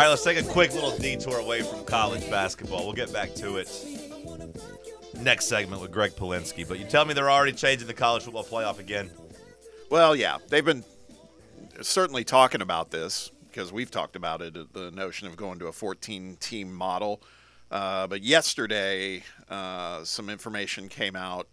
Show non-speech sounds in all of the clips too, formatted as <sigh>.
All right, let's take a quick little detour away from college basketball. We'll get back to it next segment with Gregg Polinsky. But you tell me they're already changing the college football playoff again. Well, yeah, they've been certainly talking about this because we've talked about it the notion of going to a 14 team model. Uh, but yesterday, uh, some information came out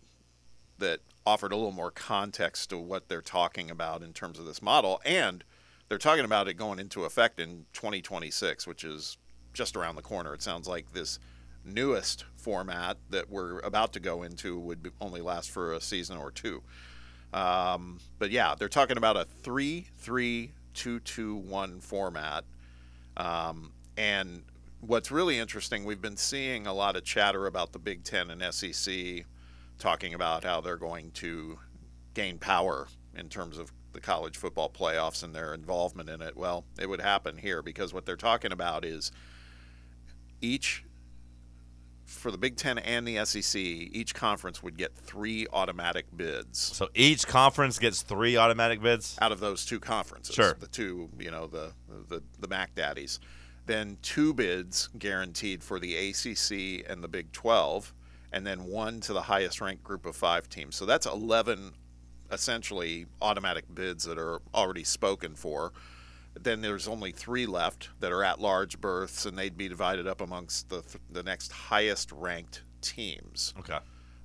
that offered a little more context to what they're talking about in terms of this model. And they're talking about it going into effect in 2026, which is just around the corner. It sounds like this newest format that we're about to go into would only last for a season or two. Um, but yeah, they're talking about a 3 3 2 2 1 format. Um, and what's really interesting, we've been seeing a lot of chatter about the Big Ten and SEC talking about how they're going to gain power in terms of the college football playoffs and their involvement in it. Well, it would happen here because what they're talking about is each for the Big Ten and the SEC, each conference would get three automatic bids. So each conference gets three automatic bids out of those two conferences. Sure, the two, you know, the the the Mac Daddies. Then two bids guaranteed for the ACC and the Big 12, and then one to the highest ranked group of five teams. So that's 11 essentially automatic bids that are already spoken for then there's only three left that are at large berths, and they'd be divided up amongst the the next highest ranked teams. Okay.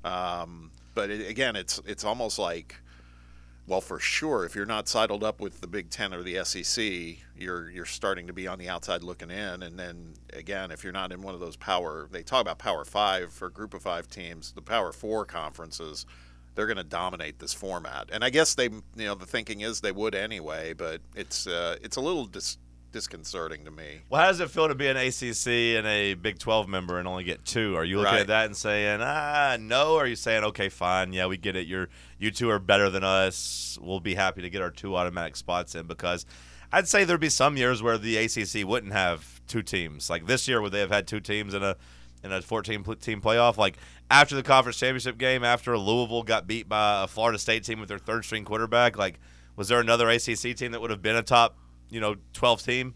Um, but it, again, it's it's almost like, well, for sure, if you're not sidled up with the Big Ten or the SEC, you're you're starting to be on the outside looking in. And then again, if you're not in one of those power, they talk about Power Five for Group of Five teams, the Power Four conferences they're going to dominate this format. And I guess they, you know, the thinking is they would anyway, but it's uh, it's a little dis- disconcerting to me. Well, how does it feel to be an ACC and a Big 12 member and only get two? Are you looking Right. at that and saying, ah, no? Or are you saying, okay, fine, yeah, we get it. You're you two are better than us. We'll be happy to get our two automatic spots in because I'd say there'd be some years where the ACC wouldn't have two teams. Like this year, would they have had two teams in a in a 14 team playoff? Like after the conference championship game, after Louisville got beat by a Florida State team with their third string quarterback, like was there another ACC team that would have been a top, you know, 12 team?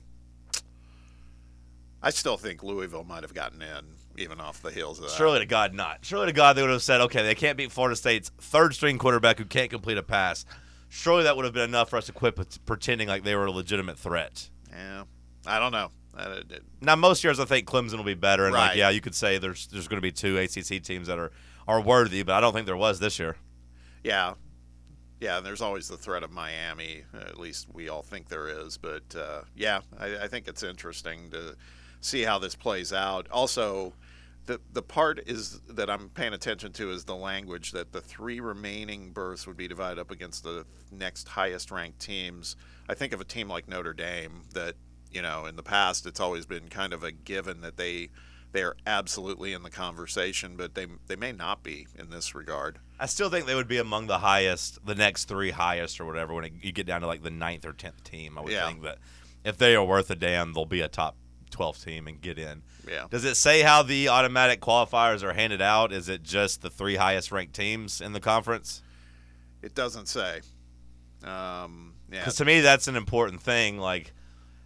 I still think Louisville might have gotten in, even off the heels of that. Surely to God, not. Surely to God, they would have said, okay, they can't beat Florida State's third string quarterback who can't complete a pass. Surely that would have been enough for us to quit pretending like they were a legitimate threat. Yeah, I don't know. Uh, Now, most years I think Clemson will be better, and like, yeah, you could say there's there's going to be two ACC teams that are are worthy, but I don't think there was this year. yeah, yeah. And there's always the threat of Miami. At least we all think there is. But uh, yeah, I, I think it's interesting to see how this plays out. Also, the the part is that I'm paying attention to is the language that the three remaining berths would be divided up against the next highest ranked teams. I think of a team like Notre Dame that you know in the past it's always been kind of a given that they they are absolutely in the conversation, but they they may not be in this regard. I still think they would be among the highest, the next three highest or whatever. When it, you get down to like the ninth or tenth team, I would Yeah. think that if they are worth a damn, they'll be a top twelve team and get in. Yeah. Does it say how the automatic qualifiers are handed out? Is it just the three highest ranked teams in the conference? It doesn't say. Um, yeah. Because to me, that's an important thing. Like,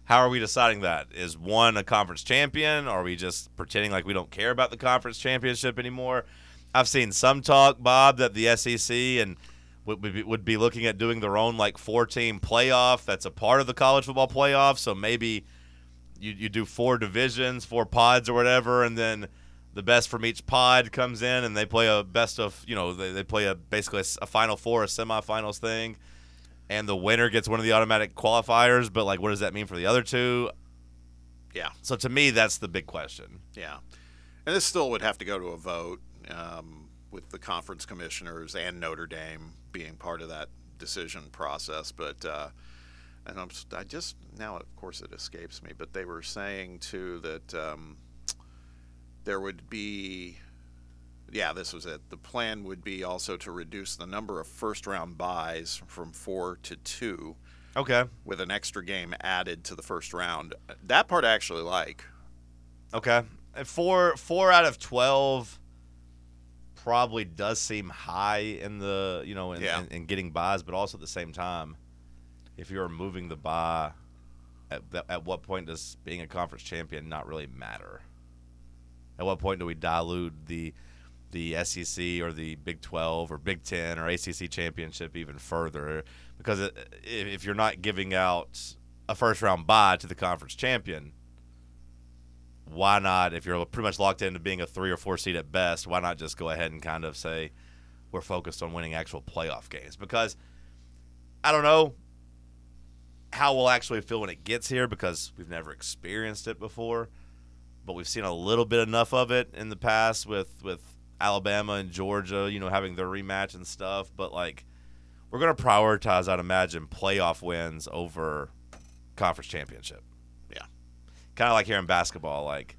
how are we deciding that? Is one a conference champion? Are we just pretending like we don't care about the conference championship anymore? I've seen some talk, Bob, that the SEC and would be, looking at doing their own like four team playoff that's a part of the college football playoff. So maybe you, you do four divisions, four pods or whatever, and then the best from each pod comes in and they play a best of, you know, they, they play a basically a final four, a semifinals thing and the winner gets one of the automatic qualifiers. But like, what does that mean for the other two? yeah. So to me, that's the big question. Yeah. And this still would have to go to a vote um, with the conference commissioners and Notre Dame being part of that decision process. But, uh, and I'm, I just, now of course it escapes me, but they were saying too that um, there would be, yeah, this was it. The plan would be also to reduce the number of first round buys from four to two Okay. with an extra game added to the first round. That part I actually like. Okay. And four four out of twelve probably does seem high in the you know in, Yeah. in, in getting buys, but also at the same time, if you're moving the buy, at, at what point does being a conference champion not really matter? At what point do we dilute the the SEC or the Big 12 or Big 10 or ACC championship even further? Because if you're not giving out a first round bye to the conference champion, why not? If you're pretty much locked into being a three or four seed at best, why not just go ahead and kind of say we're focused on winning actual playoff games? Because I don't know how we'll actually feel when it gets here because we've never experienced it before, but we've seen a little bit enough of it in the past with with Alabama and Georgia, you know, having their rematch and stuff. But like, we're gonna prioritize, I'd imagine, playoff wins over conference championship. Yeah. Kind of like here in basketball. Like,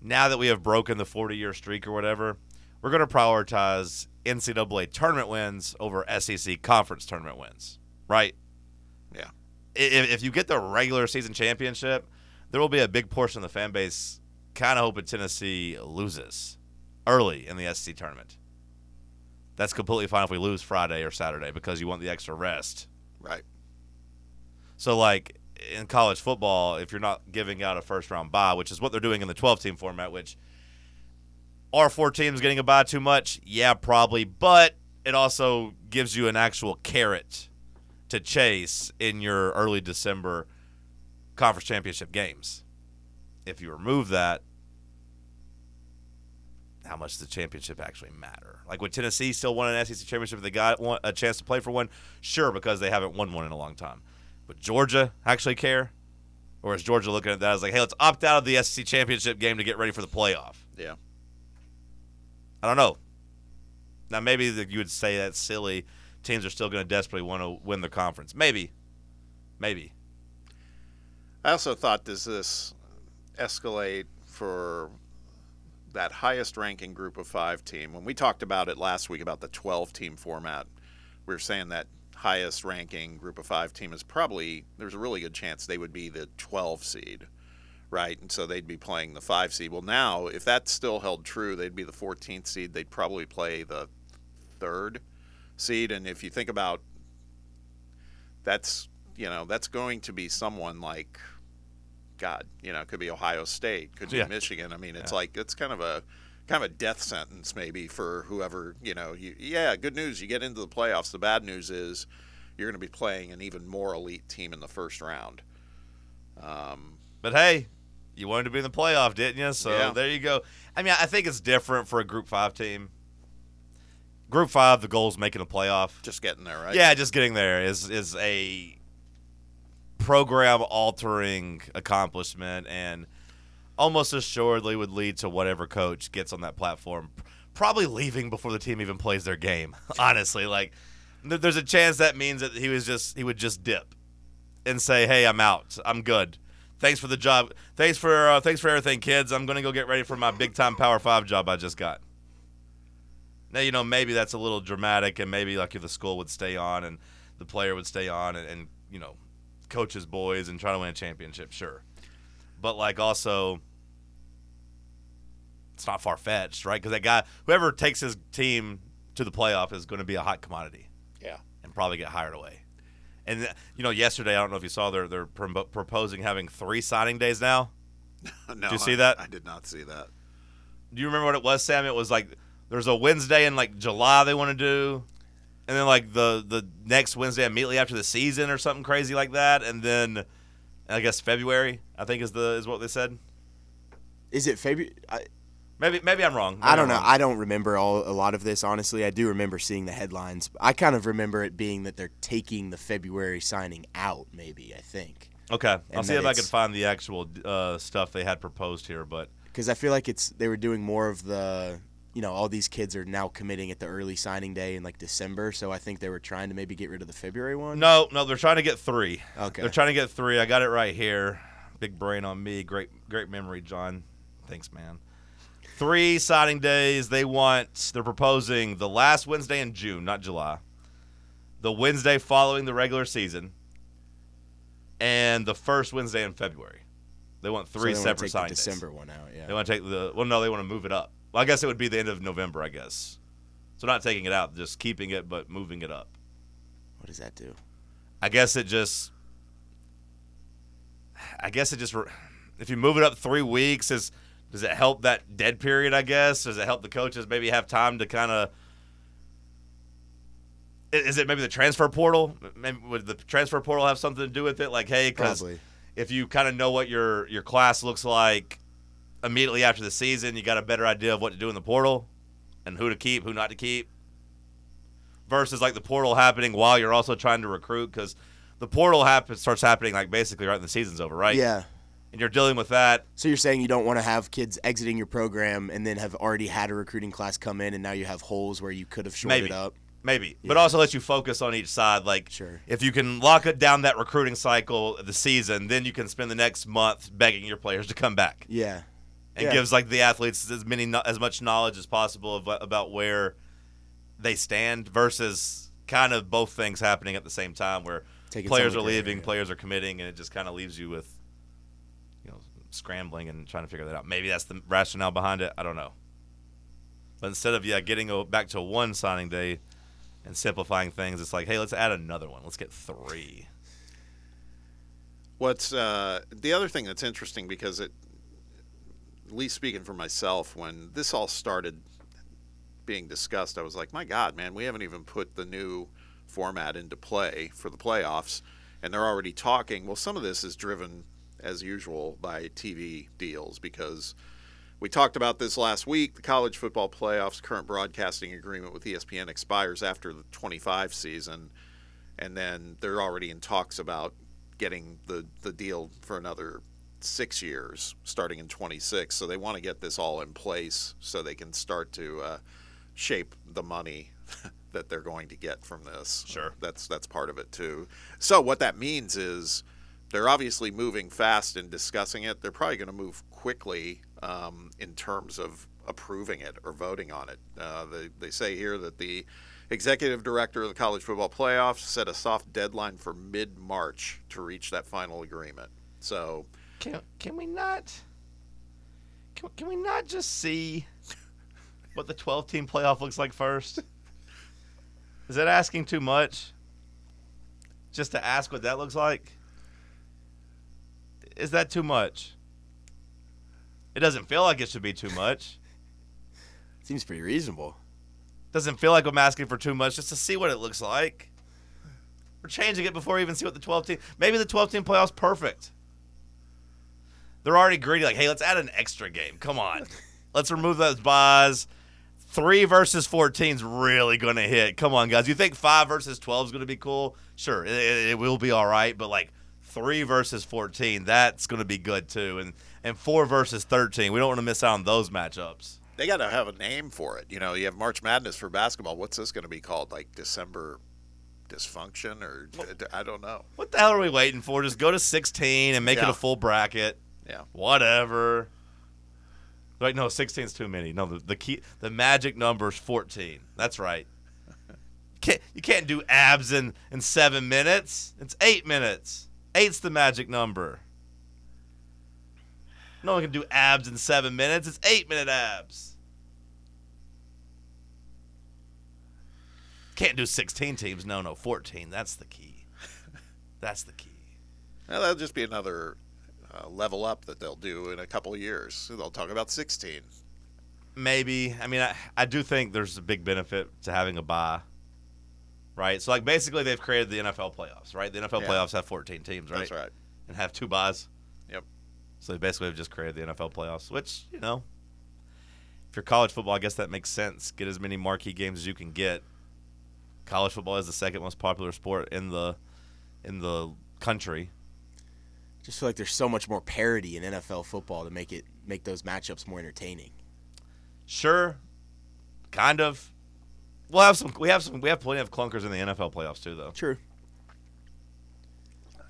now that we have broken the 40 year streak or whatever, we're gonna prioritize NCAA tournament wins over SEC conference tournament wins. Right? Yeah. If, if you get the regular season championship, there will be a big portion of the fan base kind of hoping Tennessee loses early in the SEC tournament. That's completely fine if we lose Friday or Saturday because you want the extra rest. Right. So, like in college football, if you're not giving out a first round bye, which is what they're doing in the 12 team format, which are four teams getting a bye too much? Yeah, probably. But it also gives you an actual carrot to chase in your early December conference championship games. If you remove that, how much does the championship actually matter? Like, would Tennessee still want an SEC championship if they got one, a chance to play for one? Sure, because they haven't won one in a long time. But Georgia actually care? Or is Georgia looking at that as like, hey, let's opt out of the SEC championship game to get ready for the playoff? Yeah. I don't know. Now, maybe that you would say that's silly. Teams are still going to desperately want to win the conference. Maybe. Maybe. I also thought, does this escalate for that highest ranking group of five team? When we talked about it last week about the 12 team format, we were saying that highest ranking group of five team is probably, there's a really good chance they would be the 12 seed, right? And so they'd be playing the five seed. Well, now, if that still held true, they'd be the 14th seed. They'd probably play the third seed. And if you think about that's, you know, that's going to be someone like, God, you know, it could be Ohio State, could be Yeah. Michigan. I mean, it's Yeah. like it's kind of a kind of a death sentence maybe for whoever, you know, you yeah, good news, you get into the playoffs. The bad news is you're going to be playing an even more elite team in the first round. Um, But hey, you wanted to be in the playoff, didn't you? So Yeah. there you go. I mean, I think it's different for a Group 5 team. Group 5, the goal is making a playoff. just getting there, right? Yeah, just getting there is is a program altering accomplishment and almost assuredly would lead to whatever coach gets on that platform probably leaving before the team even plays their game. <laughs> Honestly, like there's a chance that means that he was just he would just dip and say, "Hey, I'm out. I'm good. Thanks for the job. Thanks for uh, thanks for everything, kids. I'm to go get ready for my big time Power 5 job I just got." Now, you know, maybe that's a little dramatic, and maybe like if the school would stay on and the player would stay on and, and you know, coach his boys and try to win a championship, sure. But like also, it's not far fetched, right? Because that guy, whoever takes his team to the playoff, is going to be a hot commodity Yeah. and probably get hired away. And uh, you know, yesterday I don't know if you saw they're they're pro- proposing having three signing days now. <laughs> no, Do you see I- that? I did not see that. Do you remember what it was, Sam? It was like there's a Wednesday in like July they want to do, and then like the the next Wednesday immediately after the season or something crazy like that, and then I guess February I think is the is what they said. Is it February? I, Maybe maybe I'm wrong. Maybe I don't I'm know. wrong. I don't remember all a lot of this honestly. I do remember seeing the headlines. I kind of remember it being that they're taking the February signing out. Maybe I think okay, I'll see if I can find the actual uh, stuff they had proposed here, but because I feel like it's they were doing more of the you know all these kids are now committing at the early signing day in like December. So I think they were trying to maybe get rid of the February one. no, no, they're trying to get three. Okay. They're trying to get three. I got it right here. Big brain on me. Great, great memory, John. Thanks, man. Three signing days. They want. They're proposing the last Wednesday in June, not July. The Wednesday following the regular season, and the first Wednesday in February. They want three So they separate take signing the days. December one out. Yeah. They want to take the. Well, no, they want to move it up. Well, I guess it would be the end of November. I guess. So not taking it out, just keeping it, but moving it up. what does that do? I guess it just I guess it just if you move it up three weeks, is does it help that dead period? I guess does it help the coaches maybe have time to kind of. Is it maybe the transfer portal? Maybe would the transfer portal have something to do with it? Like, hey, because if you kind of know what your your class looks like immediately after the season, you got a better idea of what to do in the portal and who to keep, who not to keep. Versus like the portal happening while you're also trying to recruit because the portal happens starts happening like basically right when the season's over, right? Yeah. And you're dealing with that. So you're saying you don't want to have kids exiting your program and then have already had a recruiting class come in and now you have holes where you could have shorted Maybe. up. Maybe, but Yeah. also lets you focus on each side. Like, Sure. if you can lock it down that recruiting cycle of the season, then you can spend the next month begging your players to come back. Yeah. And Yeah. gives like the athletes as many as much knowledge as possible of, about where they stand versus kind of both things happening at the same time where Taking players are of the gray leaving, area. players are committing, and it just kind of leaves you with you know scrambling and trying to figure that out. Maybe that's the rationale behind it. I don't know. But instead of yeah getting a, back to one signing day and simplifying things, it's like hey let's add another one. Let's get three. What's uh, the other thing that's interesting because it, at least speaking for myself, when this all started being discussed, I was like, my God, man, we haven't even put the new format into play for the playoffs, and they're already talking. Well, some of this is driven, as usual, by TV deals because we talked about this last week. The college football playoffs current broadcasting agreement with ESPN expires after the 25 season, and then they're already in talks about getting the, the deal for another six years starting in 26 so they want to get this all in place so they can start to uh, shape the money <laughs> that they're going to get from this. Sure. that's that's part of it too. So what that means is they're obviously moving fast and discussing it. They're probably going to move quickly um, in terms of approving it or voting on it. Uh, they, they say here that the executive director of the college football playoffs set a soft deadline for mid-march to reach that final agreement. So Can can we not? Can, can we not just see what the 12 team playoff looks like first? Is that asking too much? Just to ask what that looks like? Is that too much? It doesn't feel like it should be too much. Seems pretty reasonable. Doesn't feel like I'm asking for too much just to see what it looks like. We're changing it before we even see what the 12 team. Maybe the 12 team playoffs perfect. They're already greedy. Like, hey, let's add an extra game. Come on, let's remove those buys. Three versus 14 is really going to hit. Come on, guys. You think five versus 12 is going to be cool? Sure, it, it, will be all right. But like three versus 14, that's going to be good too. And and four versus 13, we don't want to miss out on those matchups. they got to have a name for it. You know, you have March Madness for basketball. What's this going to be called? Like December dysfunction or I don't know. What the hell are we waiting for? Just go to 16 and make it a full bracket. Yeah. Whatever. Like no, 16 is too many. No, the, the key, the magic number is 14. That's right. Can't, you can't do abs in in seven minutes. It's eight minutes. Eight's the magic number. No one can do abs in seven minutes. It's eight minute abs. Can't do 16 teams. No, no, 14. That's the key. <laughs> That's the key. Well, that'll just be another uh, level up that they'll do in a couple of years. They'll talk about 16. Maybe. I mean, I, I do think there's a big benefit to having a bye. Right? So, like, basically, they've created the NFL playoffs, right? The NFL Yeah. playoffs have 14 teams, right? That's right. And have two buys. Yep. So, they basically have just created the NFL playoffs, which, you know, if you're college football, I guess that makes sense. Get as many marquee games as you can get. College football is the second most popular sport in the in the country. Just feel like there's so much more parity in NFL football to make it make those matchups more entertaining. Sure, kind of. We'll have some. We have some. We have plenty of clunkers in the NFL playoffs too, though. True.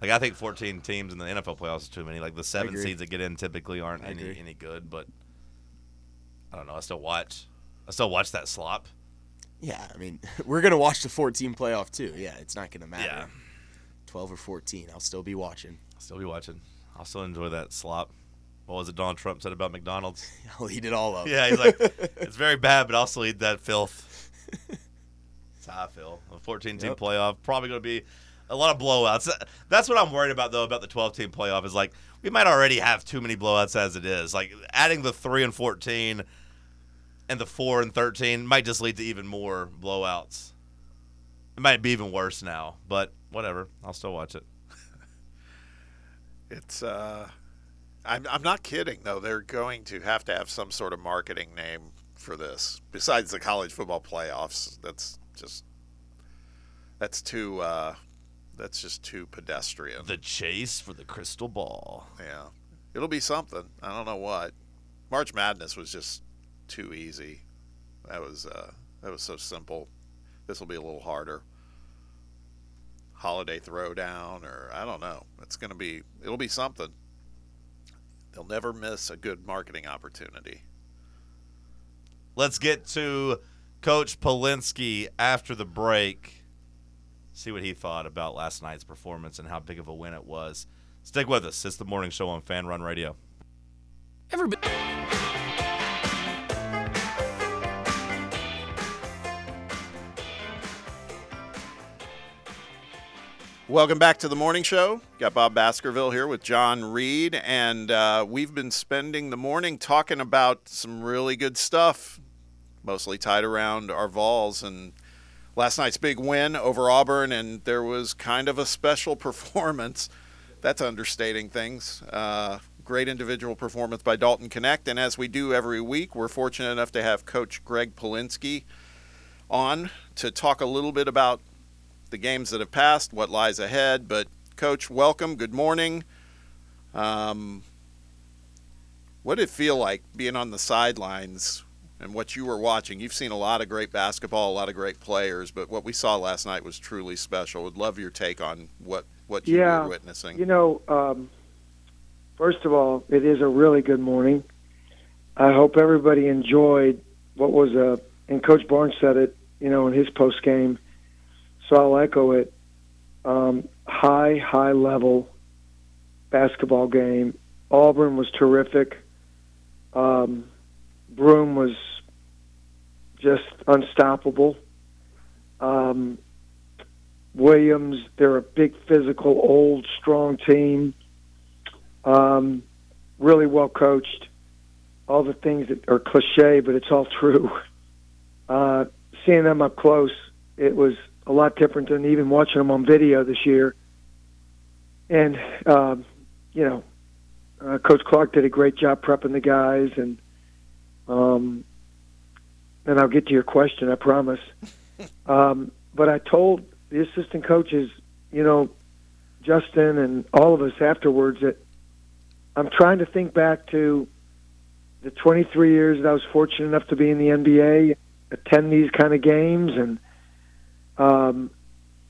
Like I think 14 teams in the NFL playoffs is too many. Like the seven seeds that get in typically aren't I any agree. any good. But I don't know. I still watch. I still watch that slop. Yeah, I mean, <laughs> we're gonna watch the 14 playoff too. Yeah, it's not gonna matter. Yeah. 12 or 14, I'll still be watching. I'll still be watching. I'll still enjoy that slop. What was it Donald Trump said about McDonald's? <laughs> I'll eat it all up. yeah, he's like, <laughs> it's very bad, but I'll still eat that filth. <laughs> That's how I feel. A 14 team Yep. playoff probably going to be A lot of blowouts. That's what I'm worried about though about the 12 team playoff is like we might already have too many blowouts as it is. Like adding the 3 and 14 and the 4 and 13 might just lead to even more blowouts. It might be even worse now, but whatever. I'll still watch it. It's uh I'm I'm not kidding though. They're going to have to have some sort of marketing name for this besides the college football playoffs. That's just that's too uh that's just too pedestrian. The chase for the crystal ball. Yeah. It'll be something. I don't know what. March Madness was just too easy. That was uh that was so simple. This will be a little harder. Holiday throwdown or I don't know. It's going to be it'll be something. They'll never miss a good marketing opportunity. Let's get to Coach Polinsky after the break. See what he thought about last night's performance and how big of a win it was. Stick with us. It's the morning show on Fan Run Radio. Everybody. Welcome back to the morning show. Got Bob Baskerville here with John Reed, and uh, we've been spending the morning talking about some really good stuff, mostly tied around our Vols and last night's big win over Auburn, and there was kind of a special <laughs> performance. That's understating things. Uh, great individual performance by Dalton Knecht, and as we do every week, we're fortunate enough to have Coach Gregg Polinsky on to talk a little bit about the games that have passed, what lies ahead. But, Coach, welcome. Good morning. Um, what did it feel like being on the sidelines and what you were watching? You've seen a lot of great basketball, a lot of great players, but what we saw last night was truly special. Would love your take on what, what you yeah, were witnessing. You know, um, first of all, it is a really good morning. I hope everybody enjoyed what was a, and Coach Barnes said it, you know, in his post game so I'll echo it. Um, high, high level basketball game. Auburn was terrific. Um, Broome was just unstoppable. Um, Williams, they're a big physical, old, strong team. Um, really well coached. All the things that are cliche, but it's all true. Uh, seeing them up close, it was a lot different than even watching them on video this year. And um, you know, uh, Coach Clark did a great job prepping the guys, and um, and I'll get to your question, I promise. <laughs> um, but I told the assistant coaches, you know, Justin and all of us afterwards that I'm trying to think back to the 23 years that I was fortunate enough to be in the NBA, attend these kind of games, and um,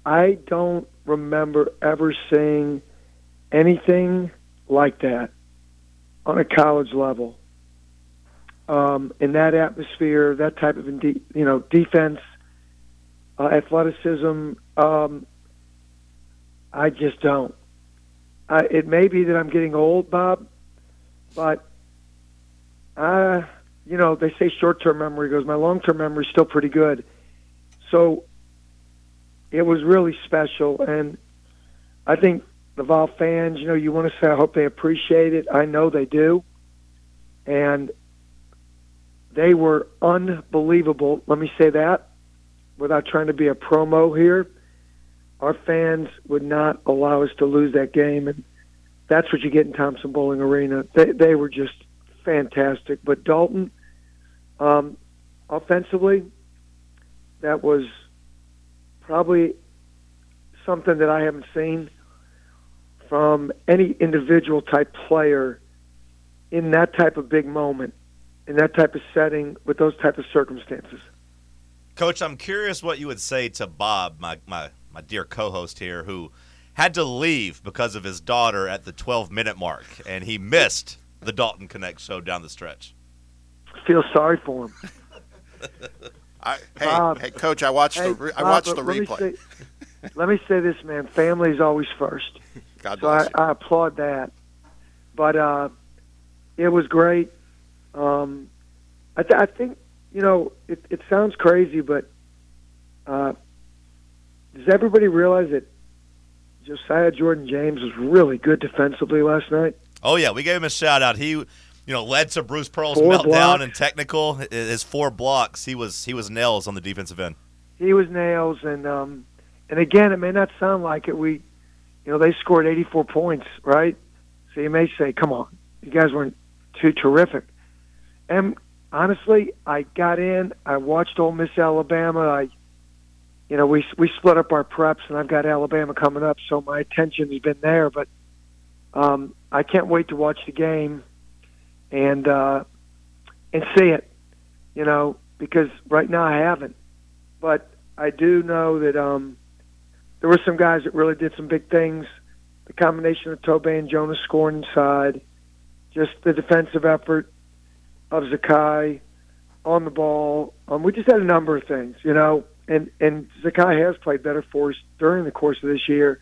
I don't remember ever seeing anything like that on a college level. Um, in that atmosphere, that type of you know defense, uh, athleticism, um, I just don't. I, it may be that I'm getting old, Bob, but uh, you know they say short-term memory goes. My long-term memory is still pretty good. So it was really special. And I think the Vol fans, you know, you want to say, I hope they appreciate it. I know they do. And they were unbelievable. Let me say that without trying to be a promo here. Our fans would not allow us to lose that game. And that's what you get in Thompson Boling Arena. They, they were just fantastic. But Dalton, um, offensively, that was probably something that I haven't seen from any individual type player in that type of big moment, in that type of setting, with those type of circumstances. Coach, I'm curious what you would say to Bob, my, my, my dear co host here, who had to leave because of his daughter at the 12 minute mark, and he missed the Dalton Knecht show down the stretch. Feel sorry for him. <laughs> I, hey, Bob, hey, coach, I watched hey, the I watched Bob, the replay. Let me, say, let me say this, man. Family is always first. <laughs> God so bless I, I, applaud that. But uh, it was great. Um, I, th- I, think you know it, it sounds crazy, but uh, does everybody realize that Josiah Jordan James was really good defensively last night. Oh yeah, we gave him a shout out. He, you know, led to Bruce Pearl's Four meltdown blocks. and technical. His four blocks, he was he was nails on the defensive end. He was nails, and um, and again, it may not sound like it. We, you know, they scored 84 points, right? So you may say, "Come on, you guys weren't too terrific." And honestly, I got in. I watched Ole Miss Alabama. I, you know, we we split up our preps, and I've got Alabama coming up, so my attention has been there. But um, I can't wait to watch the game and uh, and see it. You know, because right now I haven't, but I do know that um, there were some guys that really did some big things. The combination of Tobe and Jonas scoring inside, just the defensive effort of Zakai on the ball. Um, we just had a number of things, you know, and and Zakai has played better for us during the course of this year.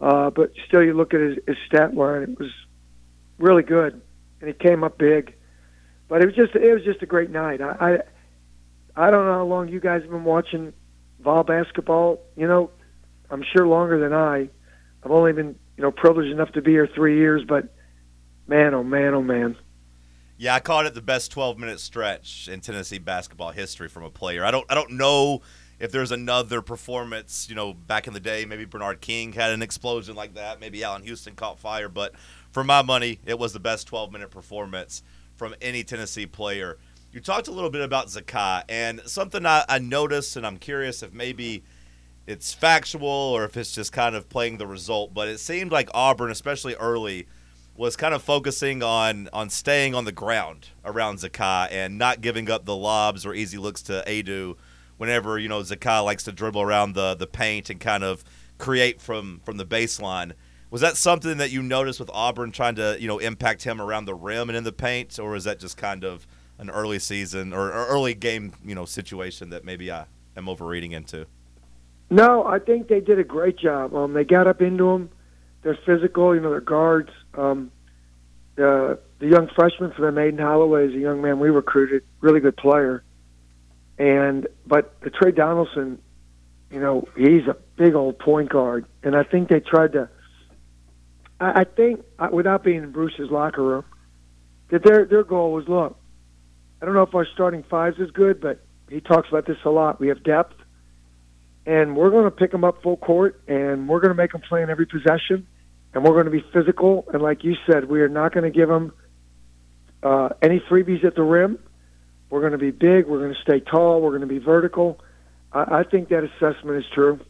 Uh, but still, you look at his, his stat line; it was really good, and he came up big. But it was just it was just a great night. I I, I don't know how long you guys have been watching vol basketball. You know, I'm sure longer than I. I've only been you know privileged enough to be here three years, but man, oh man, oh man. Yeah, I called it the best 12 minute stretch in Tennessee basketball history from a player. I don't I don't know if there's another performance, you know, back in the day, maybe Bernard King had an explosion like that, maybe Allan Houston caught fire, but for my money, it was the best 12 minute performance from any Tennessee player. You talked a little bit about Zakai, and something I, I noticed, and I'm curious if maybe it's factual or if it's just kind of playing the result, but it seemed like Auburn, especially early, was kind of focusing on on staying on the ground around Zakai and not giving up the lobs or easy looks to Aidoo whenever, you know, Zakai likes to dribble around the, the paint and kind of create from, from the baseline. Was that something that you noticed with Auburn trying to, you know, impact him around the rim and in the paint, or is that just kind of an early season or, early game, you know, situation that maybe I am overreading into? No, I think they did a great job. Um, they got up into him. They're physical. You know, they're guards. Um, the the young freshman for them, Aden Holloway, is a young man we recruited, really good player. And but the Tre Donaldson, you know, he's a big old point guard, and I think they tried to. I, I think, without being in Bruce's locker room, that their their goal was look. I don't know if our starting fives is good, but he talks about this a lot. We have depth and we're going to pick them up full court, and we're going to make them play in every possession, and we're going to be physical. And like you said, we are not going to give them uh, any freebies at the rim. We're going to be big. We're going to stay tall. We're going to be vertical. I, I think that assessment is true.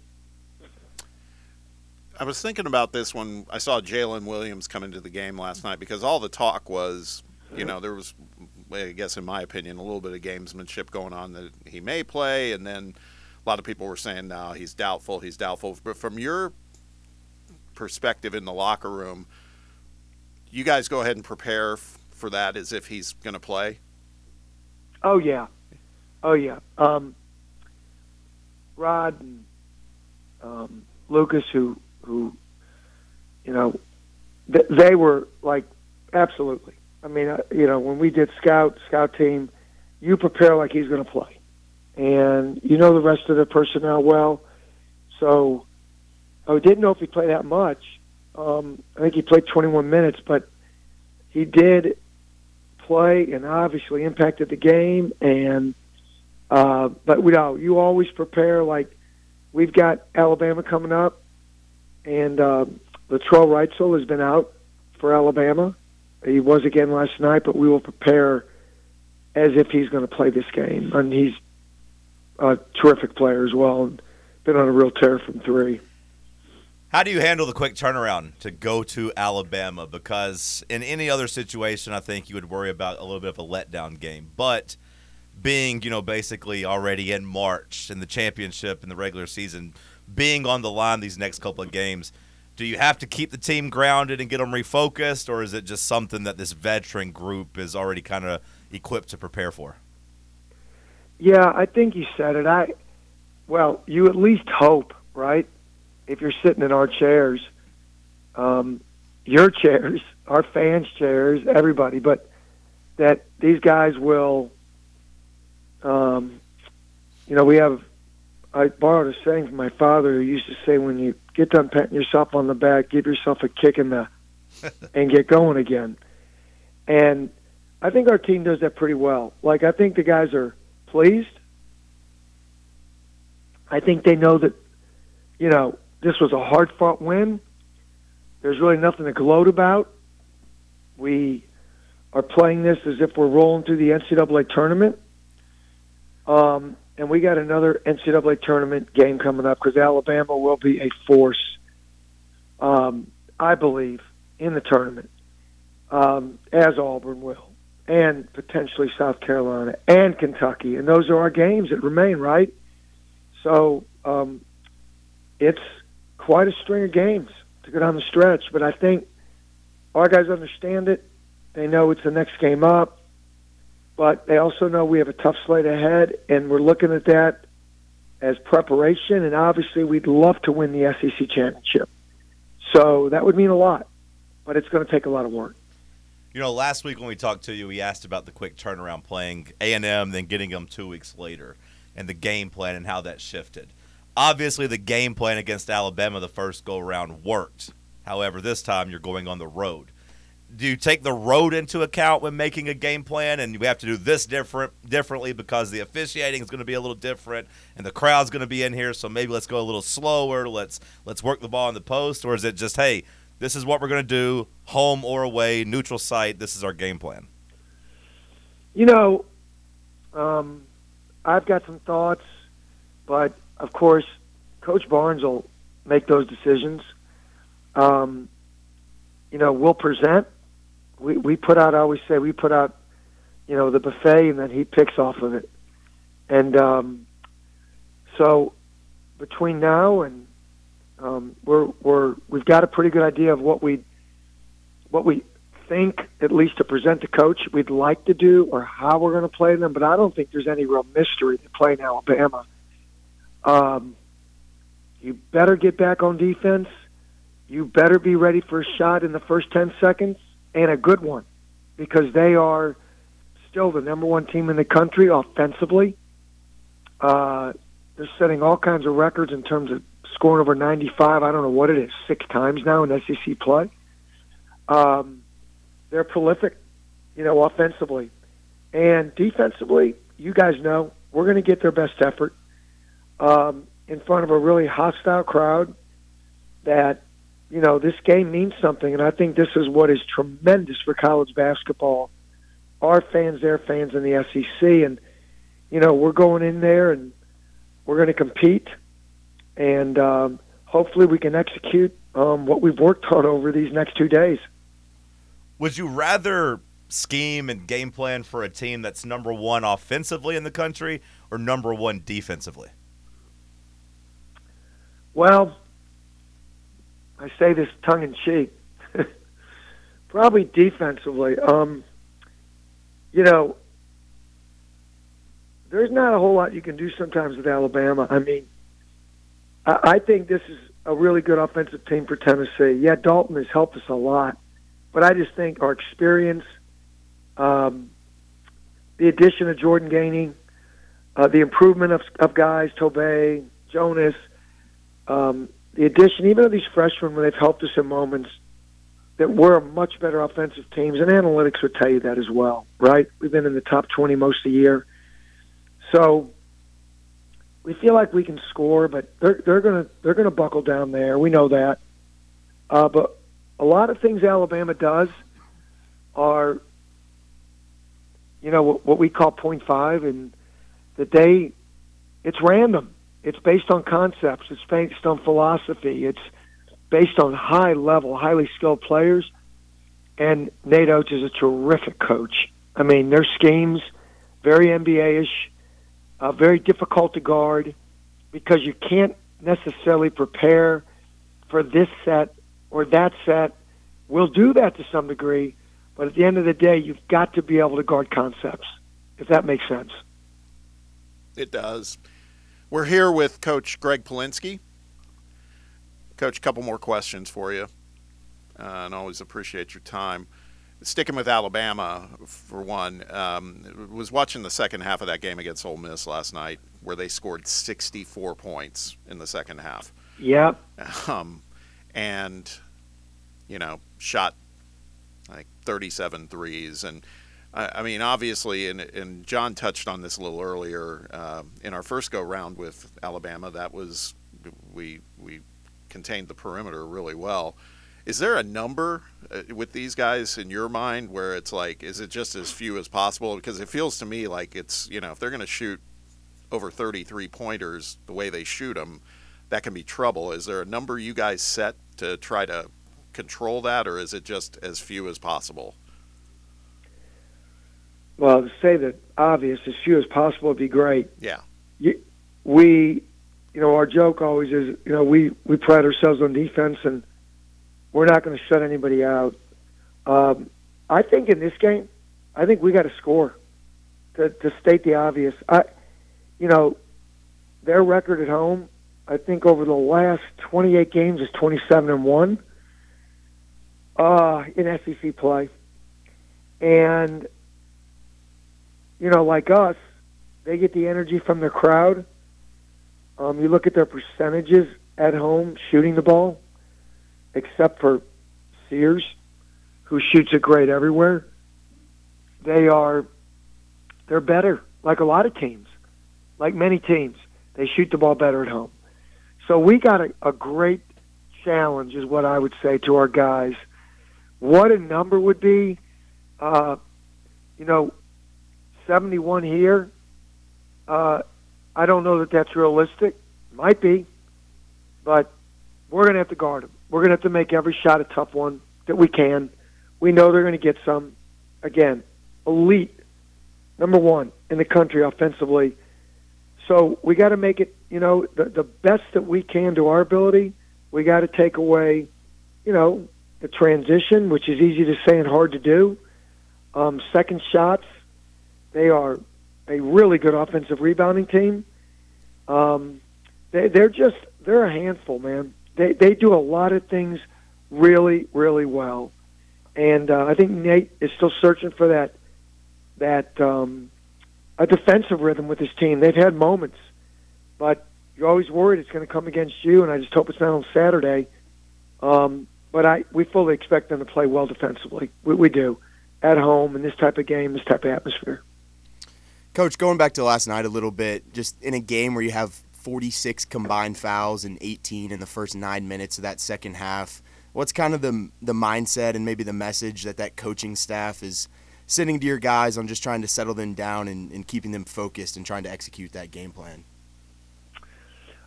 I was thinking about this when I saw Jaylin Williams come into the game last night because all the talk was, you know, there was, I guess, in my opinion, a little bit of gamesmanship going on that he may play, and then a lot of people were saying, no, he's doubtful, he's doubtful. But from your perspective in the locker room, you guys go ahead and prepare for that as if he's going to play. Oh yeah, oh yeah. Um, Rod and um, Lucas, who who, you know, th- they were like absolutely. I mean, uh, you know, when we did scout scout team, you prepare like he's going to play, and you know the rest of the personnel well. So I didn't know if he played that much. Um, I think he played 21 minutes, but he did play and obviously impacted the game. And uh, but we know you always prepare like we've got Alabama coming up, and uh, Latrell Wrightsell has been out for Alabama. He was again last night, but we will prepare as if he's going to play this game, and he's a terrific player as well, and been on a real tear from three. How do you handle the quick turnaround to go to Alabama? Because in any other situation, I think you would worry about a little bit of a letdown game. But being, you know, basically already in March in the championship in the regular season, being on the line these next couple of games, do you have to keep the team grounded and get them refocused, or is it just something that this veteran group is already kind of equipped to prepare for? Yeah, I think you said it. I well, you at least hope, right? If you're sitting in our chairs, um, your <laughs> chairs, our fans' chairs, everybody, but that these guys will, um, you know, we have I borrowed a saying from my father who used to say, "When you get done patting yourself on the back, give yourself a kick in the <laughs> and get going again." And I think our team does that pretty well. Like I think the guys are pleased. I think they know that, you know, this was a hard fought win. There's really nothing to gloat about. We are playing this as if we're rolling through the NCAA tournament. Um, and we got another NCAA tournament game coming up because Alabama will be a force, um, I believe, in the tournament, um, as Auburn will, and potentially South Carolina and Kentucky. And those are our games that remain, right? So um, it's quite a string of games to go down the stretch. But I think our guys understand it. They know it's the next game up, but they also know we have a tough slate ahead, and we're looking at that as preparation. And obviously, we'd love to win the SEC championship. So that would mean a lot, but it's going to take a lot of work. You know, last week when we talked to you, we asked about the quick turnaround playing A and M, then getting them two weeks later, and the game plan and how that shifted. Obviously, the game plan against Alabama the first go around worked. However, this time you're going on the road. Do you take the road into account when making a game plan, and we have to do this different differently because the officiating is going to be a little different, and the crowd's going to be in here, so maybe let's go a little slower. Let's let's work the ball in the post, or is it just hey, this is what we're going to do, home or away, neutral site. This is our game plan. You know, um, I've got some thoughts, but of course, Coach Barnes will make those decisions. Um, you know, we'll present. We we put out. I always say we put out, you know, the buffet, and then he picks off of it. And um, so, between now and um, we're we're we've got a pretty good idea of what we what we think, at least to present to coach, we'd like to do or how we're going to play them. But I don't think there's any real mystery to playing Alabama. Um, you better get back on defense. You better be ready for a shot in the first 10 seconds and a good one because they are still the number one team in the country offensively. Uh, they're setting all kinds of records in terms of scoring over 95. I don't know what it is, six times now in SEC play. Um, they're prolific, you know, offensively. And defensively, you guys know we're going to get their best effort um, in front of a really hostile crowd that, you know, this game means something. And I think this is what is tremendous for college basketball. Our fans, their fans in the SEC. And, you know, we're going in there and we're going to compete. And um, hopefully we can execute um, what we've worked on over these next two days. Would you rather scheme and game plan for a team that's number one offensively in the country or number one defensively? Well, I say this tongue in cheek. <laughs> Probably defensively. Um, you know, there's not a whole lot you can do sometimes with Alabama. I mean, I, I think this is a really good offensive team for Tennessee. Yeah, Dalton has helped us a lot, but I just think our experience, um, the addition of Jordan Gainey, uh, the improvement of, of guys, Tobe, Jonas, um, the addition, even of these freshmen, when they've helped us in moments, that we're a much better offensive teams, and analytics would tell you that as well, right? We've been in the top 20 most of the year. So we feel like we can score, but they're they're gonna they're gonna buckle down there. We know that. Uh, but a lot of things Alabama does are, you know, what, what we call point five, and that they, it's random. It's based on concepts. It's based on philosophy. It's based on high level, highly skilled players. And Nate Oats is a terrific coach. I mean, their schemes very NBA ish uh, very difficult to guard because you can't necessarily prepare for this set or that set. We'll do that to some degree, but at the end of the day, you've got to be able to guard concepts, if that makes sense. It does. We're here with Coach Gregg Polinsky. Coach, a couple more questions for you, uh, and always appreciate your time sticking with Alabama for one, um, was watching the second half of that game against Ole Miss last night. where they scored 64 points in the second half. Yep. Um, and, you know, shot like 37 threes. And, I, I mean, obviously, and, and John touched on this a little earlier uh, in our first go round with Alabama, that was, we, we contained the perimeter really well. Is there a number uh, with these guys in your mind where it's like, is it just as few as possible? Because it feels to me like it's, you know, if they're going to shoot over 33 pointers the way they shoot them, that can be trouble. Is there a number you guys set to try to control that, or is it just as few as possible? Well, to say the obvious, as few as possible would be great. Yeah. You, we, you know, our joke always is, you know, we we pride ourselves on defense, and we're not going to shut anybody out. Um, I think in this game, I think we got to score. To, to state the obvious, I, you know, their record at home, I think over the last 28 games is 27 and one. Uh, in SEC play, and you know, like us, they get the energy from their crowd. Um, you look at their percentages at home shooting the ball, except for Sears, who shoots it great everywhere. They are they're better, like a lot of teams, like many teams. They shoot the ball better at home. So we got a, a great challenge, is what I would say to our guys. What a number would be, uh, you know, 71 here. Uh, I don't know that that's realistic. Might be, but we're going to have to guard them. We're going to have to make every shot a tough one that we can. We know they're going to get some. Again, elite, number one in the country offensively. So we got to make it, you know, the, the best that we can to our ability. We got to take away, you know, the transition, which is easy to say and hard to do. Um, second shots, they are a really good offensive rebounding team. Um, they, they're just they're a handful, man. They they do a lot of things really really well, and uh, I think Nate is still searching for that that um, a defensive rhythm with his team. They've had moments, but you're always worried it's going to come against you, and I just hope it's not on Saturday. Um, but I we fully expect them to play well defensively. We, we do at home in this type of game, this type of atmosphere. Coach, going back to last night a little bit, just in a game where you have 46 combined fouls and 18 in the first nine minutes of that second half, what's kind of the the mindset and maybe the message that that coaching staff is sending to your guys on just trying to settle them down and, and keeping them focused and trying to execute that game plan?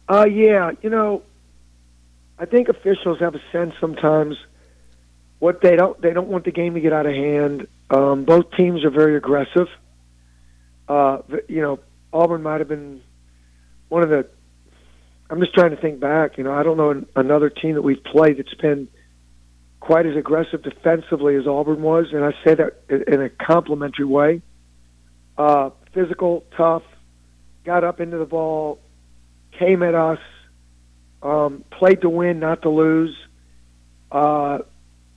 Uh, yeah, you know, I think officials have a sense sometimes what they don't they don't want the game to get out of hand. Um, both teams are very aggressive. Uh, you know, Auburn might have been one of the. I'm just trying to think back. You know, I don't know another team that we've played that's been quite as aggressive defensively as Auburn was, and I say that in a complimentary way. Uh, physical, tough, got up into the ball, came at us, um, played to win, not to lose. Uh,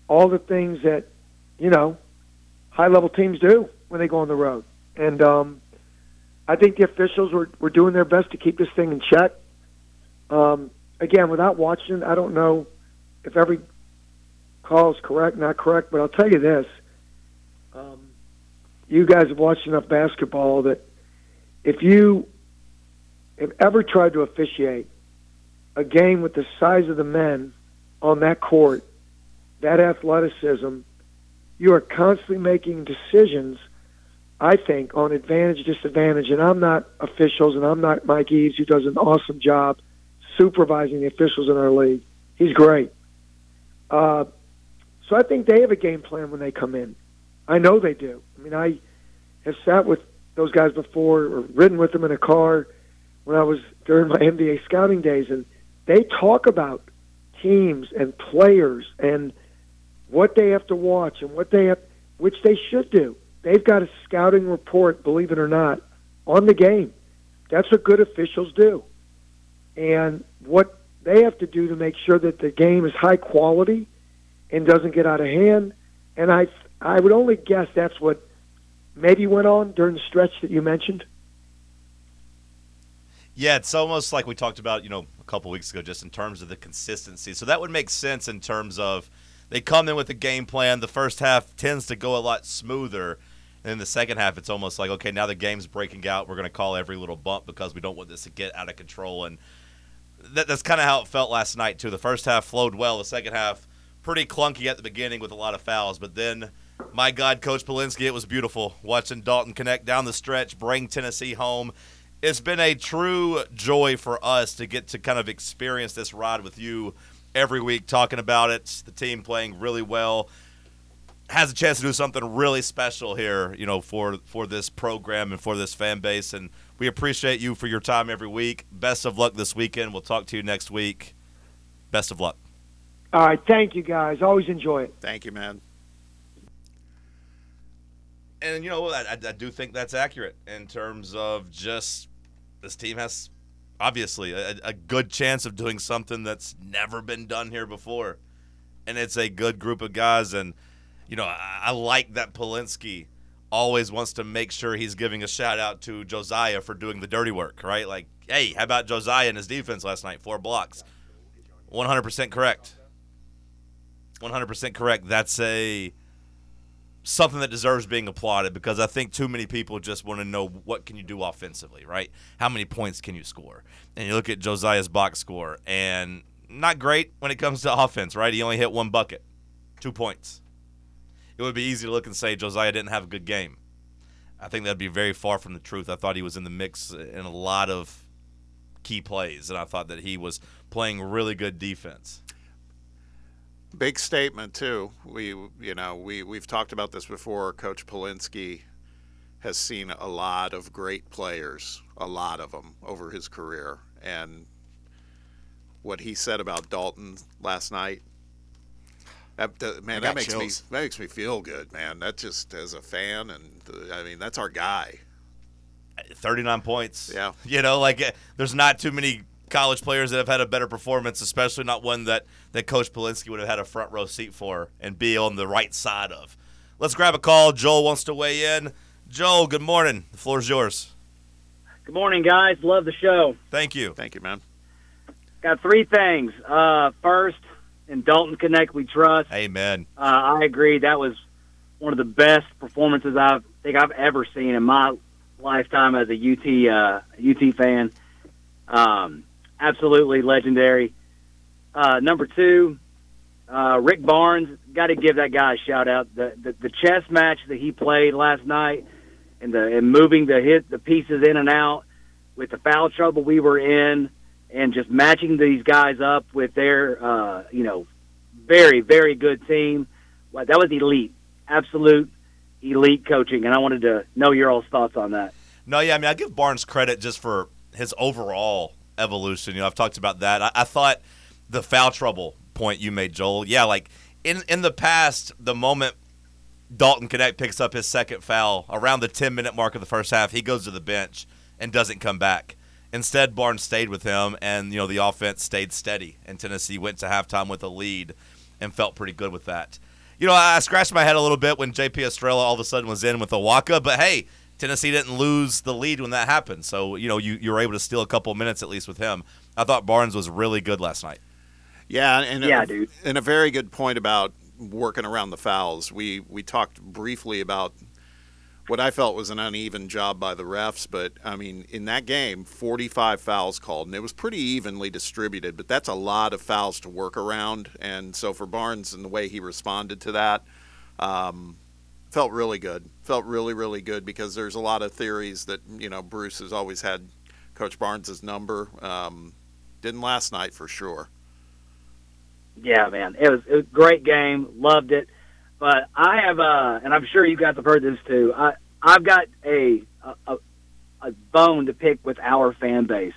all the things that you know high level teams do when they go on the road. And um, I think the officials were, were doing their best to keep this thing in check. Um, again, without watching, I don't know if every call is correct, not correct, but I'll tell you this. Um, you guys have watched enough basketball that if you have ever tried to officiate a game with the size of the men on that court, that athleticism, you are constantly making decisions – I think, on advantage, disadvantage. And I'm not officials, and I'm not Mike Eades, who does an awesome job supervising the officials in our league. He's great. Uh, so I think they have a game plan when they come in. I know they do. I mean, I have sat with those guys before or ridden with them in a car when I was during my NBA scouting days, and they talk about teams and players and what they have to watch and what they have, which they should do they've got a scouting report, believe it or not, on the game. That's what good officials do. And what they have to do to make sure that the game is high quality and doesn't get out of hand. And I, I would only guess that's what maybe went on during the stretch that you mentioned. Yeah, it's almost like we talked about, you know, a couple weeks ago, just in terms of the consistency. So that would make sense in terms of they come in with a game plan. The first half tends to go a lot smoother. And in the second half, it's almost like, okay, now the game's breaking out. We're going to call every little bump because we don't want this to get out of control. And that, that's kind of how it felt last night, too. The first half flowed well. The second half, pretty clunky at the beginning with a lot of fouls. But then, my God, Coach Polinsky, it was beautiful watching Dalton Knecht down the stretch, bring Tennessee home it's been a true joy for us to get to kind of experience this ride with you every week, talking about it. The team playing really well has a chance to do something really special here, you know, for for this program and for this fan base. And we appreciate you for your time every week. Best of luck this weekend. We'll talk to you next week. Best of luck. All right, thank you guys. Always enjoy it. Thank you, man. And you know, I, I do think that's accurate in terms of just this team has obviously a, a, good chance of doing something that's never been done here before, and it's a good group of guys. And you know, I, I like that Polinsky always wants to make sure he's giving a shout out to Josiah for doing the dirty work, right? Like, hey, how about Josiah and his defense last night? Four blocks. 100% correct. 100% correct. That's a something that deserves being applauded because I think too many people just want to know what can you do offensively, right? How many points can you score? And you look at Josiah's box score and not great when it comes to offense, right? He only hit one bucket, two points. It would be easy to look and say Josiah didn't have a good game. I think that'd be very far from the truth. I thought he was in the mix in a lot of key plays, and I thought that he was playing really good defense. Big statement too. We you know we we've talked about this before. Coach Polinsky has seen a lot of great players, a lot of them over his career, and what he said about Dalton last night. That, man, that makes chills. me that makes me feel good, man. That just as a fan, and uh, I mean that's our guy. Thirty nine points. Yeah, <laughs> you know, like there's not too many college players that have had a better performance, especially not one that, that Coach Polinsky would have had a front row seat for and be on the right side of. Let's grab a call. Joel wants to weigh in. Joel, good morning. The floor is yours. Good morning, guys. Love the show. Thank you. Thank you, man. Got three things. Uh, first, in Dalton Knecht, we trust. Amen. Uh, I agree. That was one of the best performances I think I've ever seen in my lifetime as a UT uh, UT fan. Um, absolutely legendary. Uh, number two, uh, Rick Barnes. Got to give that guy a shout out. The, the the chess match that he played last night, and the and moving the hit the pieces in and out with the foul trouble we were in, and just matching these guys up with their uh, you know very very good team. Well, that was elite, absolute elite coaching, and I wanted to know your all's thoughts on that. No, yeah, I mean I give Barnes credit just for his overall evolution. You know, I've talked about that. I, I thought the foul trouble point you made, Joel. Yeah, like in in the past, the moment Dalton Knecht picks up his second foul around the 10 minute mark of the first half, he goes to the bench and doesn't come back. Instead, Barnes stayed with him, and you know the offense stayed steady, and Tennessee went to halftime with a lead, and felt pretty good with that. You know, I scratched my head a little bit when JP Estrella all of a sudden was in with Awaka, but hey, Tennessee didn't lose the lead when that happened. So, you know, you, you were able to steal a couple minutes at least with him. I thought Barnes was really good last night. Yeah, and yeah, a, dude. and a very good point about working around the fouls. We we talked briefly about what I felt was an uneven job by the refs, but I mean, in that game, 45 fouls called, and it was pretty evenly distributed. But that's a lot of fouls to work around, and so for Barnes and the way he responded to that, um, felt really good. Felt really, really good because there's a lot of theories that you know Bruce has always had Coach Barnes's number. Um, didn't last night for sure. Yeah, man, it was, it was a great game. Loved it. But I have, uh, and I'm sure you guys have heard this too. I I've got a, a a bone to pick with our fan base.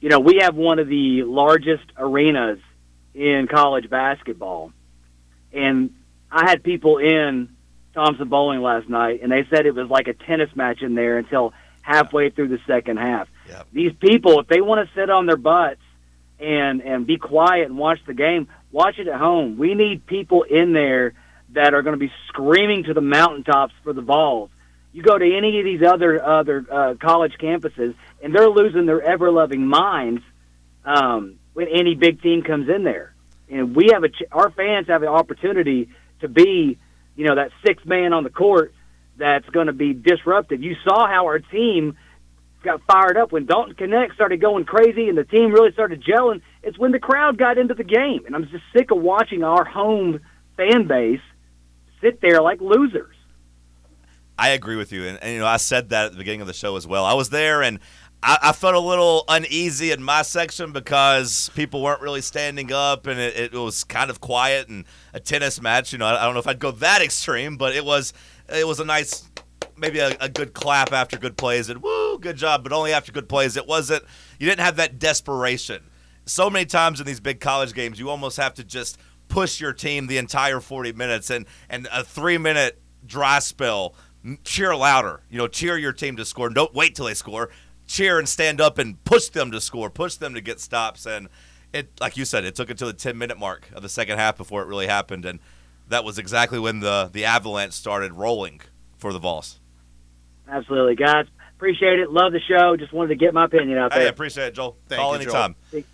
You know, we have one of the largest arenas in college basketball, and I had people in Thompson Boling last night, and they said it was like a tennis match in there until halfway through the second half. Yep. These people, if they want to sit on their butts and and be quiet and watch the game, watch it at home. We need people in there that are going to be screaming to the mountaintops for the balls. You go to any of these other other uh, college campuses, and they're losing their ever loving minds um, when any big team comes in there. And we have a ch- our fans have an opportunity to be, you know, that sixth man on the court that's going to be disruptive. You saw how our team got fired up when Dalton Knecht started going crazy and the team really started gelling. It's when the crowd got into the game, and I'm just sick of watching our home fan base sit there like losers. I agree with you, and, and you know I said that at the beginning of the show as well. I was there, and I, I felt a little uneasy in my section because people weren't really standing up, and it, it was kind of quiet and a tennis match. You know, I, I don't know if I'd go that <laughs> extreme, but it was it was a nice, maybe a, a good clap after good plays, and woo, good job, but only after good plays. It wasn't. You didn't have that desperation. So many times in these big college games, you almost have to just push your team the entire 40 minutes, and and a three minute dry spell cheer louder. You know, cheer your team to score. Don't wait till they score. Cheer and stand up and push them to score. Push them to get stops. And it, like you said, it took until the 10 minute mark of the second half before it really happened. And that was exactly when the the avalanche started rolling for the Vols. Absolutely, guys. Appreciate it. Love the show. Just wanted to get my opinion out Hey, there. appreciate it, Joel. Thank call you, Joel. anytime. Thank-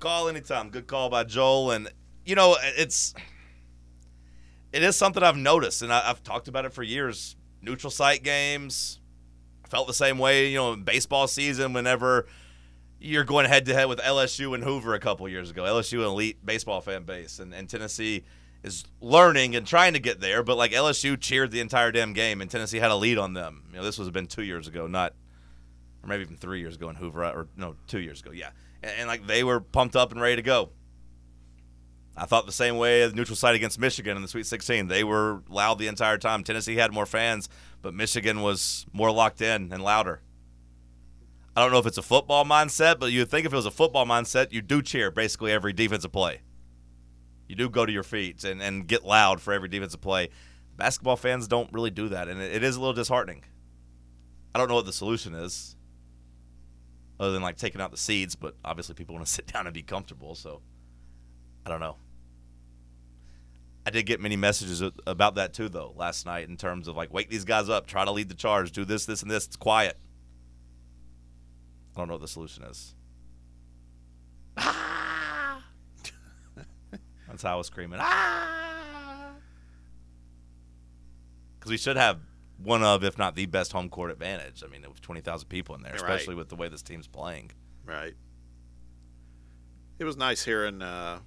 Call anytime. Good call by Joel. And you know, it's it is something I've noticed, and I, I've talked about it for years. Neutral site games felt the same way. You know, in baseball season, whenever you're going head to head with LSU and Hoover a couple years ago, LSU elite baseball fan base, and, and Tennessee is learning and trying to get there. But like LSU cheered the entire damn game, and Tennessee had a lead on them. You know, this was been two years ago, not or maybe even three years ago in Hoover, or no, two years ago, yeah. And, and like they were pumped up and ready to go. I thought the same way as neutral site against Michigan in the Sweet 16. They were loud the entire time. Tennessee had more fans, but Michigan was more locked in and louder. I don't know if it's a football mindset, but you'd think if it was a football mindset, you do cheer basically every defensive play. You do go to your feet and, and get loud for every defensive play. Basketball fans don't really do that, and it, it is a little disheartening. I don't know what the solution is, other than like taking out the seeds, but obviously people want to <laughs> sit down and be comfortable, so I don't know. I did get many messages about that too, though, last night in terms of like, wake these guys up, try to lead the charge, do this, this, and this. It's quiet. I don't know what the solution is. Ah! <laughs> That's how I was screaming. Ah! Because we should have one of, if not the best home court advantage. I mean, with 20,000 people in there, Right. especially with the way this team's playing. Right. It was nice hearing uh,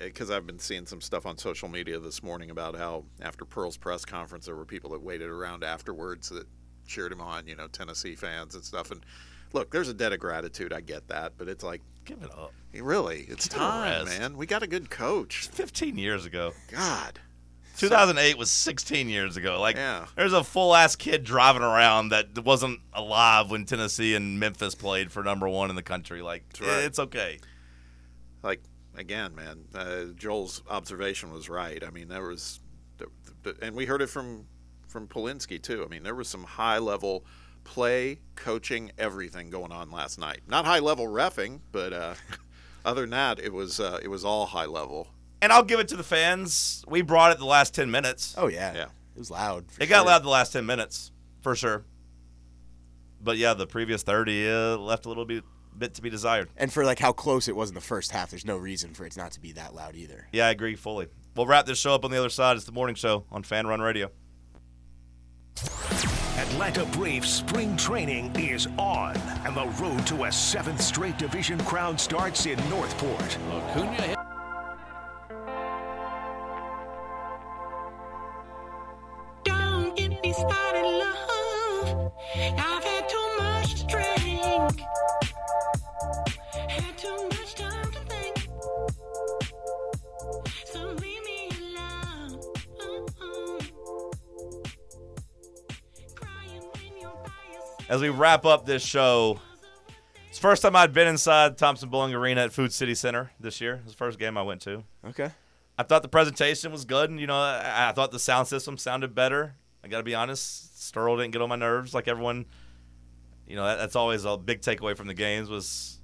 eh, because I've been seeing some stuff on social media this morning about how after Pearl's press conference there were people that waited around afterwards that cheered him on, you know, Tennessee fans and stuff. And look, there's a debt of gratitude. I get that, but it's like Give it up. really, it's Give time, rest. man. We got a good coach. 15 years ago. God. 2008 was 16 years ago. Like, Yeah. there's a full ass kid driving around that wasn't alive when Tennessee and Memphis played for number one in the country. Like, right. it's okay. like again, man, uh, Joel's observation was right. I mean, there was, and we heard it from from Polinsky too. I mean, there was some high level play, coaching, everything going on last night. Not high level refing, but uh, <laughs> other than that, it was uh, it was all high level. And I'll give it to the fans. We brought it the last 10 minutes. Oh yeah, Yeah. It was loud. for It got loud the last 10 minutes, for sure. But yeah, the previous 30 uh, left a little bit, bit to be desired. And for like how close it was in the first half, there's no reason for it not to be that loud either. Yeah, I agree fully. We'll wrap this show up on the other side. It's the morning show on Fan Run Radio. Atlanta Braves spring training is on, and the road to a seventh straight division crown starts in Northport. Acuna As we wrap up this show, it's the first time I'd been inside Thompson Boling Arena at Food City Center this year. It was the first game I went to. Okay. I thought the presentation was good, and you know, I, I thought the sound system sounded better. I got to be honest, Sterl didn't get on my nerves like everyone. You know, that, that's always a big takeaway from the games was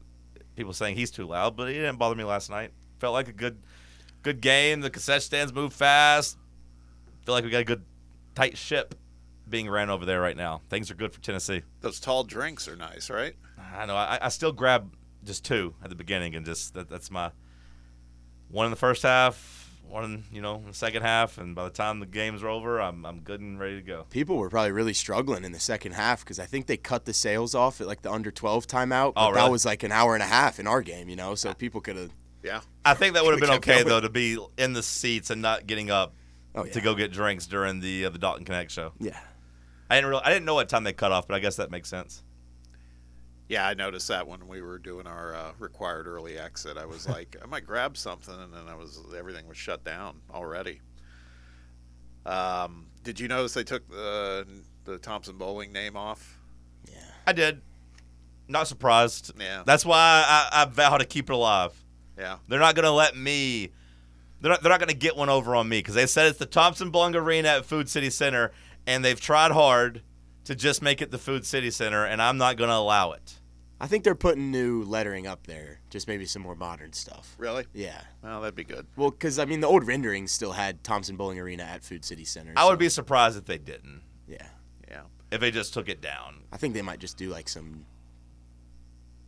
people saying he's too loud, but he didn't bother me last night. Felt like a good, good game. The cassette stands moved fast. Feel like we got a good tight ship being ran over there right now. Things are good for Tennessee. Those tall drinks are nice, right? I know. I, I still grab just two at the beginning, and just that, that's my one in the first half, one you know in the second half, and by the time the games are over, I'm I'm good and ready to go. People were probably really struggling in the second half because I think they cut the sales off at like the under 12 timeout. Oh, but That was like an hour and a half in our game, you know, so people could have. Yeah. I think that would have been okay going. though to be in the seats and not getting up Oh, yeah. to go get drinks during the uh, the Dalton Knecht show. Yeah. I didn't really, I didn't know what time they cut off, but I guess that makes sense. Yeah, I noticed that when we were doing our uh, required early exit. I was <laughs> like, I might grab something, and then I was everything was shut down already. Um, did you notice they took the the Thompson Boling name off? Yeah. I did. Not surprised. Yeah. That's why I, I vow to keep it alive. Yeah. They're not gonna let me. They're not, they're not gonna get one over on me because they said it's the Thompson Bung Arena at Food City Center, and they've tried hard to just make it the Food City Center, and I'm not gonna allow it. I think they're putting new lettering up there, just maybe some more modern stuff. Really? Yeah. Well, that'd be good. Well, because I mean, the old renderings still had Thompson Boling Arena at Food City Center. I would be surprised if they didn't. Yeah. Yeah. If they just took it down. I think they might just do like some,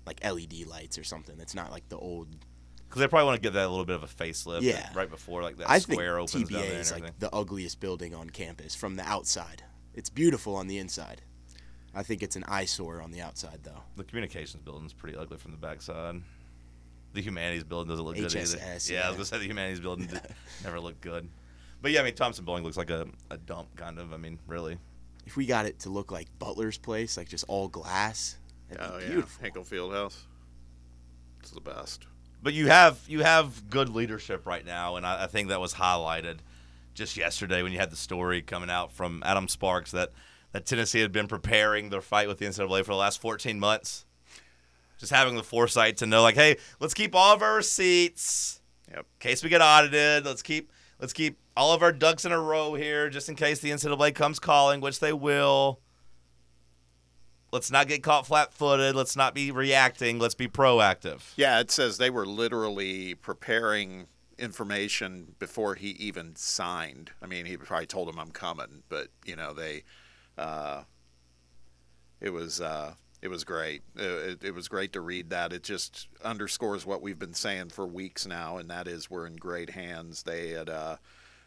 like LED lights or something. That's not like the old. Because they probably want to give that a little bit of a facelift. Yeah. Right before like that I think square opens down there TBA is like the ugliest building on campus from the outside. It's beautiful on the inside. I think it's an eyesore on the outside, though. The communications building's pretty ugly from the backside. The humanities building doesn't look good HSS, either. Yeah, I was gonna say the humanities building did, <laughs> never looked good. But yeah, I mean Thompson Boling looks like a, a dump kind of. I mean, really. If we got it to look like Butler's place, like just all glass, that'd Oh be yeah. beautiful. Hinkle Fieldhouse. It's the best. But you have you have good leadership right now, and I, I think that was highlighted just yesterday when you had the story coming out from Adam Sparks that, that Tennessee had been preparing their fight with the NCAA for the last 14 months. Just having the foresight to know, like, hey, let's keep all of our receipts Yep. in case we get audited. Let's keep let's keep all of our ducks in a row here, just in case the NCAA comes calling, which they will. Let's not get caught flat-footed. Let's not be reacting. Let's be proactive. Yeah, it says they were literally preparing information before he even signed. I mean, he probably told him I'm coming, but you know they, uh, it was uh, it was great. Uh, It, it was great to read that. It just underscores what we've been saying for weeks now, and that is we're in great hands. They had uh,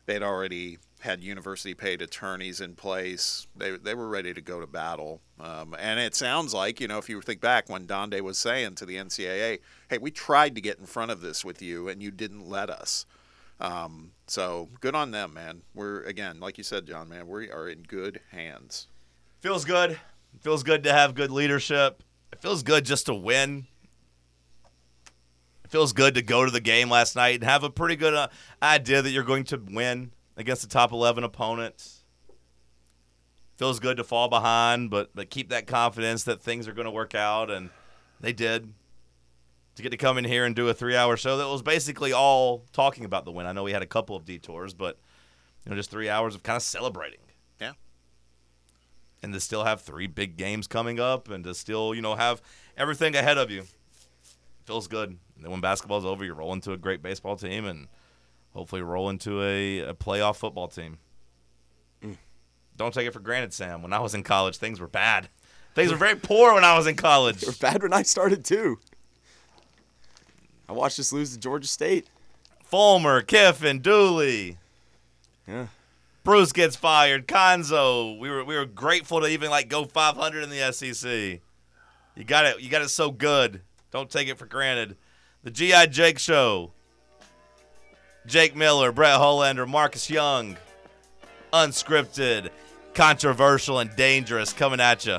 they had already had university paid attorneys in place. They they were ready to go to battle. Um, and it sounds like you know if you think back when Donde was saying to the NCAA, "Hey, we tried to get in front of this with you, and you didn't let us." Um, so good on them, man. We're again, like you said, John, man, we are in good hands. Feels good. Feels good to have good leadership. It feels good just to win. It feels good to go to the game last night and have a pretty good uh, idea that you're going to win against the top 11 opponent. Feels good to fall behind, but but keep that confidence that things are going to work out, and they did. To get to come in here and do a three-hour show that was basically all talking about the win. I know we had a couple of detours, but you know, just three hours of kind of celebrating Yeah. and to still have three big games coming up and to still, you know, have everything ahead of you. Feels good. And then when basketball's over, you roll into a great baseball team and hopefully roll into a, a playoff football team. Mm. Don't take it for granted, Sam. When I was in college, things were bad. <laughs> Things were very poor when I was in college. They were bad when I started too. I watched us lose to Georgia State. Fulmer, Kiffin, Dooley. Yeah. Bruce gets fired. Cuonzo. We were we were grateful to even like go 500 in the SEC. You got it. You got it so good. Don't take it for granted. The GI Jake Show. Jake Miller, Brett Hollander, Marcus Young. Unscripted, controversial, and dangerous coming at you.